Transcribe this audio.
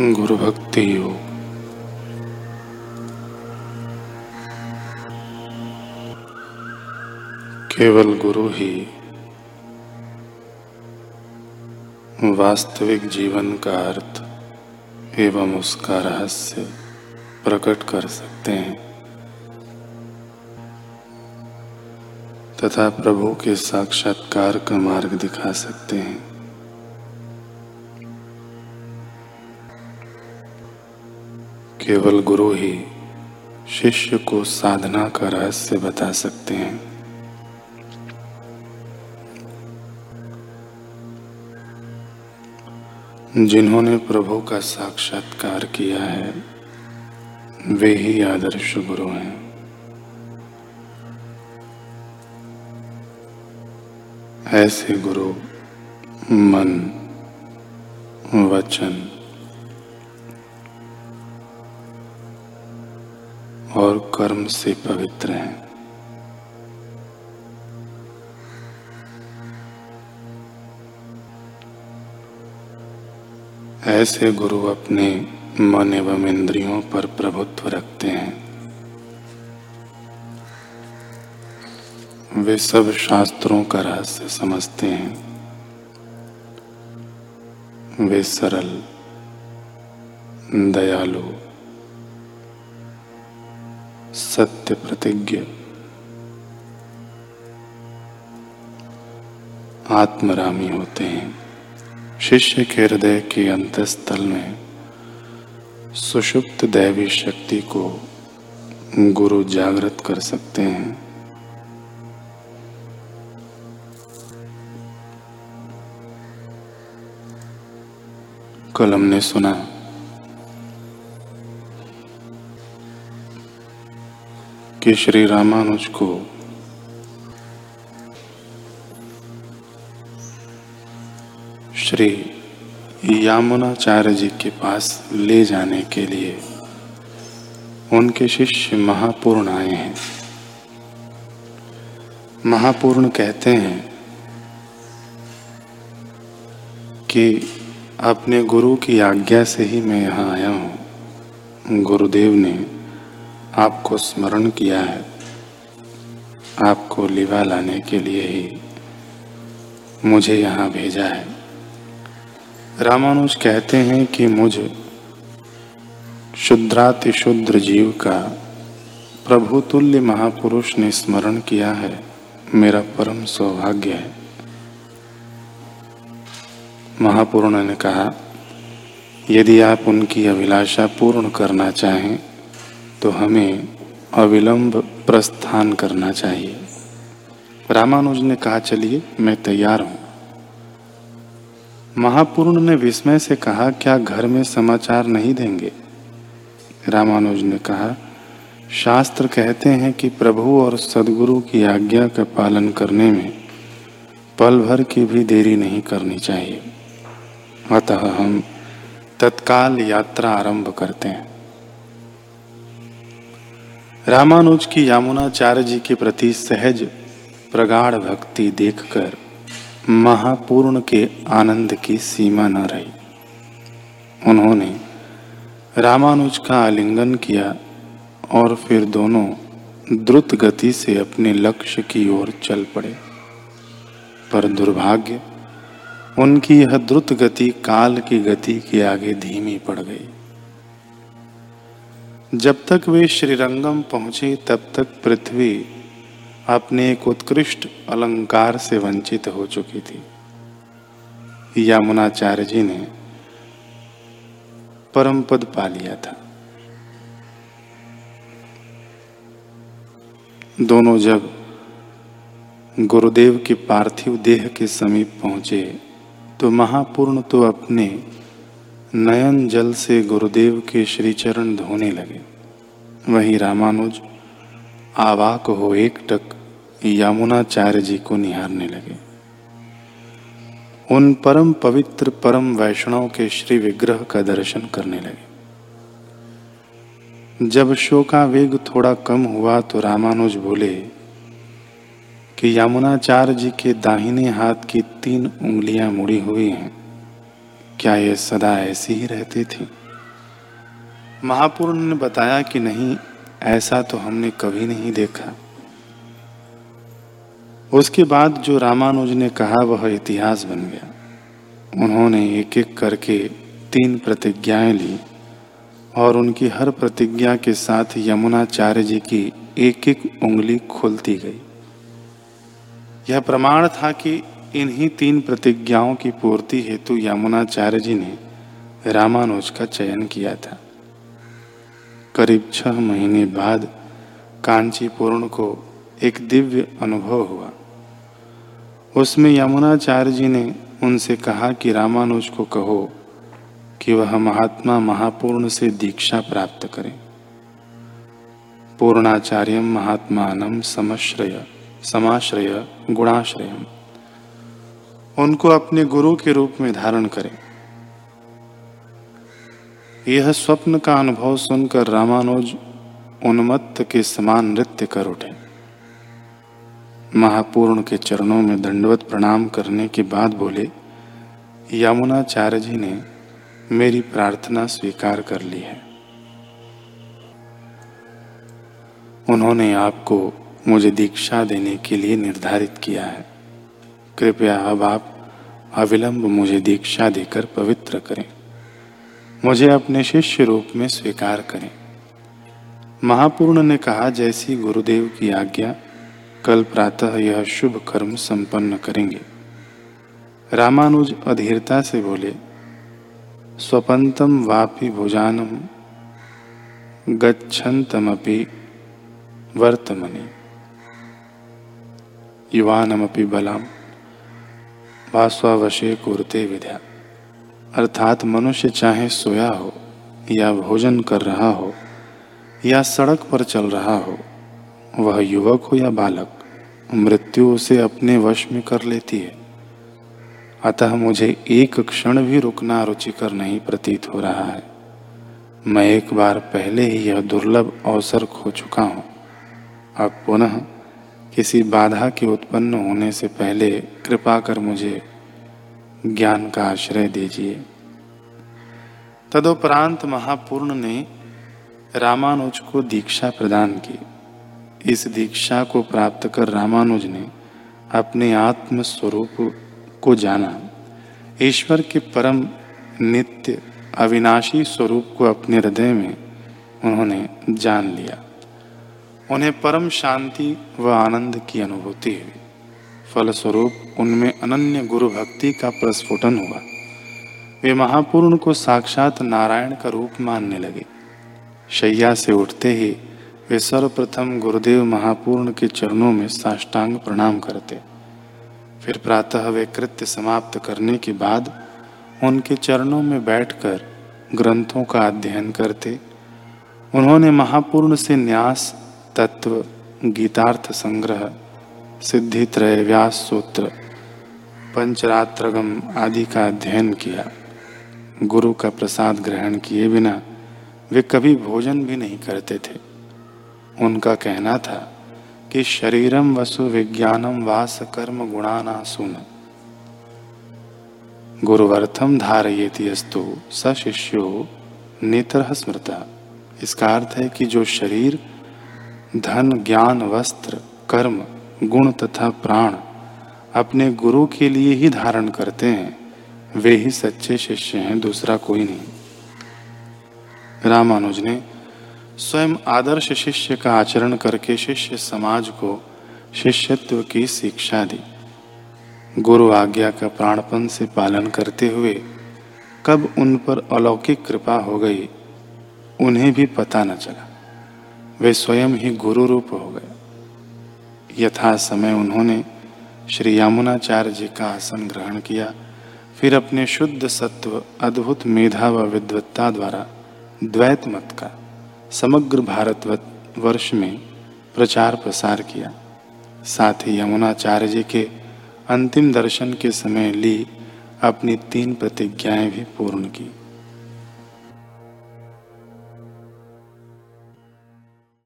गुरु भक्ति योग। केवल गुरु ही वास्तविक जीवन का अर्थ एवं उसका रहस्य प्रकट कर सकते हैं। तथा प्रभु के साक्षात्कार का मार्ग दिखा सकते हैं। केवल गुरु ही शिष्य को साधना का रहस्य बता सकते हैं। जिन्होंने प्रभु का साक्षात्कार किया है, वे ही आदर्श गुरु हैं। ऐसे गुरु मन, वचन और कर्म से पवित्र हैं। ऐसे गुरु अपने मन एवं इंद्रियों पर प्रभुत्व रखते हैं। वे सब शास्त्रों का रहस्य समझते हैं। वे सरल, दयालु सत्य प्रतिज्ञ। आत्मरामी होते हैं। शिष्य के हृदय के अंतस्थल में सुषुप्त दैवी शक्ति को गुरु जागृत कर सकते हैं। कल हमने सुना कि श्री रामानुज को श्री यामुनाचार्य जी के पास ले जाने के लिए उनके शिष्य महापूर्ण आए हैं। महापूर्ण कहते हैं कि अपने गुरु की आज्ञा से ही मैं यहाँ आया हूँ। गुरुदेव ने आपको स्मरण किया है। आपको लिवा लाने के लिए ही मुझे यहाँ भेजा है। रामानुज कहते हैं कि मुझ शुद्राति शुद्र जीव का प्रभुतुल्य महापुरुष ने स्मरण किया है। मेरा परम सौभाग्य है। महापूर्ण ने कहा, यदि आप उनकी अभिलाषा पूर्ण करना चाहें तो हमें अविलंब प्रस्थान करना चाहिए। रामानुज ने कहा, चलिए, मैं तैयार हूँ। महापूर्ण ने विस्मय से कहा, क्या घर में समाचार नहीं देंगे? रामानुज ने कहा, शास्त्र कहते हैं कि प्रभु और सदगुरु की आज्ञा का पालन करने में पल भर की भी देरी नहीं करनी चाहिए। अतः हम तत्काल यात्रा आरंभ करते हैं। रामानुज की यामुनाचार्य जी के प्रति सहज, प्रगाढ़ भक्ति देखकर महापूर्ण के आनंद की सीमा न रही। उन्होंने रामानुज का आलिंगन किया और फिर दोनों द्रुत गति से अपने लक्ष्य की ओर चल पड़े। पर दुर्भाग्य, उनकी यह द्रुत गति काल की गति के आगे धीमी पड़ गई। जब तक वे श्रीरंगम पहुँचे, तब तक पृथ्वी अपने एक उत्कृष्ट अलंकार से वंचित हो चुकी थी। यमुनाचार्य जी ने परम पद पा लिया था। दोनों जब गुरुदेव के पार्थिव देह के समीप पहुँचे तो महापूर्ण तो अपने नयन जल से गुरुदेव के श्री चरण धोने लगे। वही रामानुज आवाक हो एक टक यमुनाचार्य जी को निहारने लगे। उन परम पवित्र, परम वैष्णव के श्री विग्रह का दर्शन करने लगे। जब शो का शोकावेग थोड़ा कम हुआ तो रामानुज बोले कि यमुनाचार्य जी के दाहिने हाथ की तीन उंगलियाँ मुड़ी हुई हैं। क्या ये सदा ऐसी ही रहती थी? महापूर्ण ने बताया कि नहीं, ऐसा तो हमने कभी नहीं देखा। उसके बाद जो रामानुज ने कहा, वह इतिहास बन गया। उन्होंने एक एक करके तीन प्रतिज्ञाएँ ली और उनकी हर प्रतिज्ञा के साथ यमुनाचार्य जी की एक एक उंगली खुलती गई। यह प्रमाण था कि इन्हीं तीन प्रतिज्ञाओं की पूर्ति हेतु यमुनाचार्य जी ने रामानुज का चयन किया था। करीब छह महीने बाद कांचीपूर्ण को एक दिव्य अनुभव हुआ। उसमें यमुनाचार्य जी ने उनसे कहा कि रामानुज को कहो कि वह महात्मा महापूर्ण से दीक्षा प्राप्त करें। पूर्णाचार्य महात्मान समश्रय, समाश्रय गुणाश्रय उनको अपने गुरु के रूप में धारण करें। यह स्वप्न का अनुभव सुनकर रामानुज उन्मत्त के समान नृत्य कर उठे। महापूर्ण के चरणों में दंडवत प्रणाम करने के बाद बोले यमुनाचार्य जी ने मेरी प्रार्थना स्वीकार कर ली है। उन्होंने आपको मुझे दीक्षा देने के लिए निर्धारित किया है। कृपया अब आप अविलंब मुझे दीक्षा देकर पवित्र करें। मुझे अपने शिष्य रूप में स्वीकार करें। महापूर्ण ने कहा, जैसी गुरुदेव की आज्ञा, कल प्रातः यह शुभ कर्म संपन्न करेंगे। रामानुज अधीरता से बोले, स्वपंतम वापि भुजानम, गच्छन्तमपि वर्तमनि। युवानमपि बलम। वास्वावशे कुरते विद्या। अर्थात मनुष्य चाहे सोया हो, या भोजन कर रहा हो, या सड़क पर चल रहा हो, वह युवक हो या बालक, मृत्यु उसे अपने वश में कर लेती है। अतः मुझे एक क्षण भी रुकना रुचिकर नहीं प्रतीत हो रहा है। मैं एक बार पहले ही यह दुर्लभ अवसर खो चुका हूँ। अब पुनः किसी बाधा के उत्पन्न होने से पहले कृपा कर मुझे ज्ञान का आश्रय दीजिए। तदुपरांत महापूर्ण ने रामानुज को दीक्षा प्रदान की। इस दीक्षा को प्राप्त कर रामानुज ने अपने आत्म स्वरूप को जाना। ईश्वर के परम नित्य अविनाशी स्वरूप को अपने हृदय में उन्होंने जान लिया। उन्हें परम शांति व आनंद की अनुभूति हुई। फलस्वरूप, उनमें अनन्य गुरु भक्ति का प्रस्फुटन हुआ। वे महापूर्ण को साक्षात नारायण का रूप मानने लगे। शैया से उठते ही वे सर्वप्रथम गुरुदेव महापूर्ण के चरणों में साष्टांग प्रणाम करते। फिर प्रातः वे कृत्य समाप्त करने के बाद उनके चरणों में बैठकर ग्रंथों का अध्ययन करते। उन्होंने महापूर्ण से न्यास तत्व, गीतार्थ संग्रह सिद्धि त्रय व्यास सूत्र, पंचरात्रगम आदि का अध्ययन किया। गुरु का प्रसाद ग्रहण किए बिना वे कभी भोजन भी नहीं करते थे। उनका कहना था कि शरीरम वसु विज्ञानम वास कर्म गुणाना सुन। गुरुवर्थम धारयेति अस्तु स शिष्यो नेत्र स्मृता। इसका अर्थ है कि जो शरीर धन, ज्ञान, वस्त्र, कर्म, गुण तथा प्राण अपने गुरु के लिए ही धारण करते हैं। वे ही सच्चे शिष्य हैं, दूसरा कोई नहीं। रामानुज ने स्वयं आदर्श शिष्य का आचरण करके शिष्य समाज को शिष्यत्व की शिक्षा दी। गुरु आज्ञा का प्राणपन से पालन करते हुए कब उन पर अलौकिक कृपा हो गई, उन्हें भी पता न चला। वे स्वयं ही गुरु रूप हो गए। यथा समय उन्होंने श्री यमुनाचार्य जी का आसन ग्रहण किया। फिर अपने शुद्ध सत्व, अद्भुत मेधा व विद्वत्ता द्वारा द्वैत मत का समग्र भारत वर्ष में प्रचार प्रसार किया। साथ ही यमुनाचार्य जी के अंतिम दर्शन के समय ली अपनी तीन प्रतिज्ञाएँ भी पूर्ण की।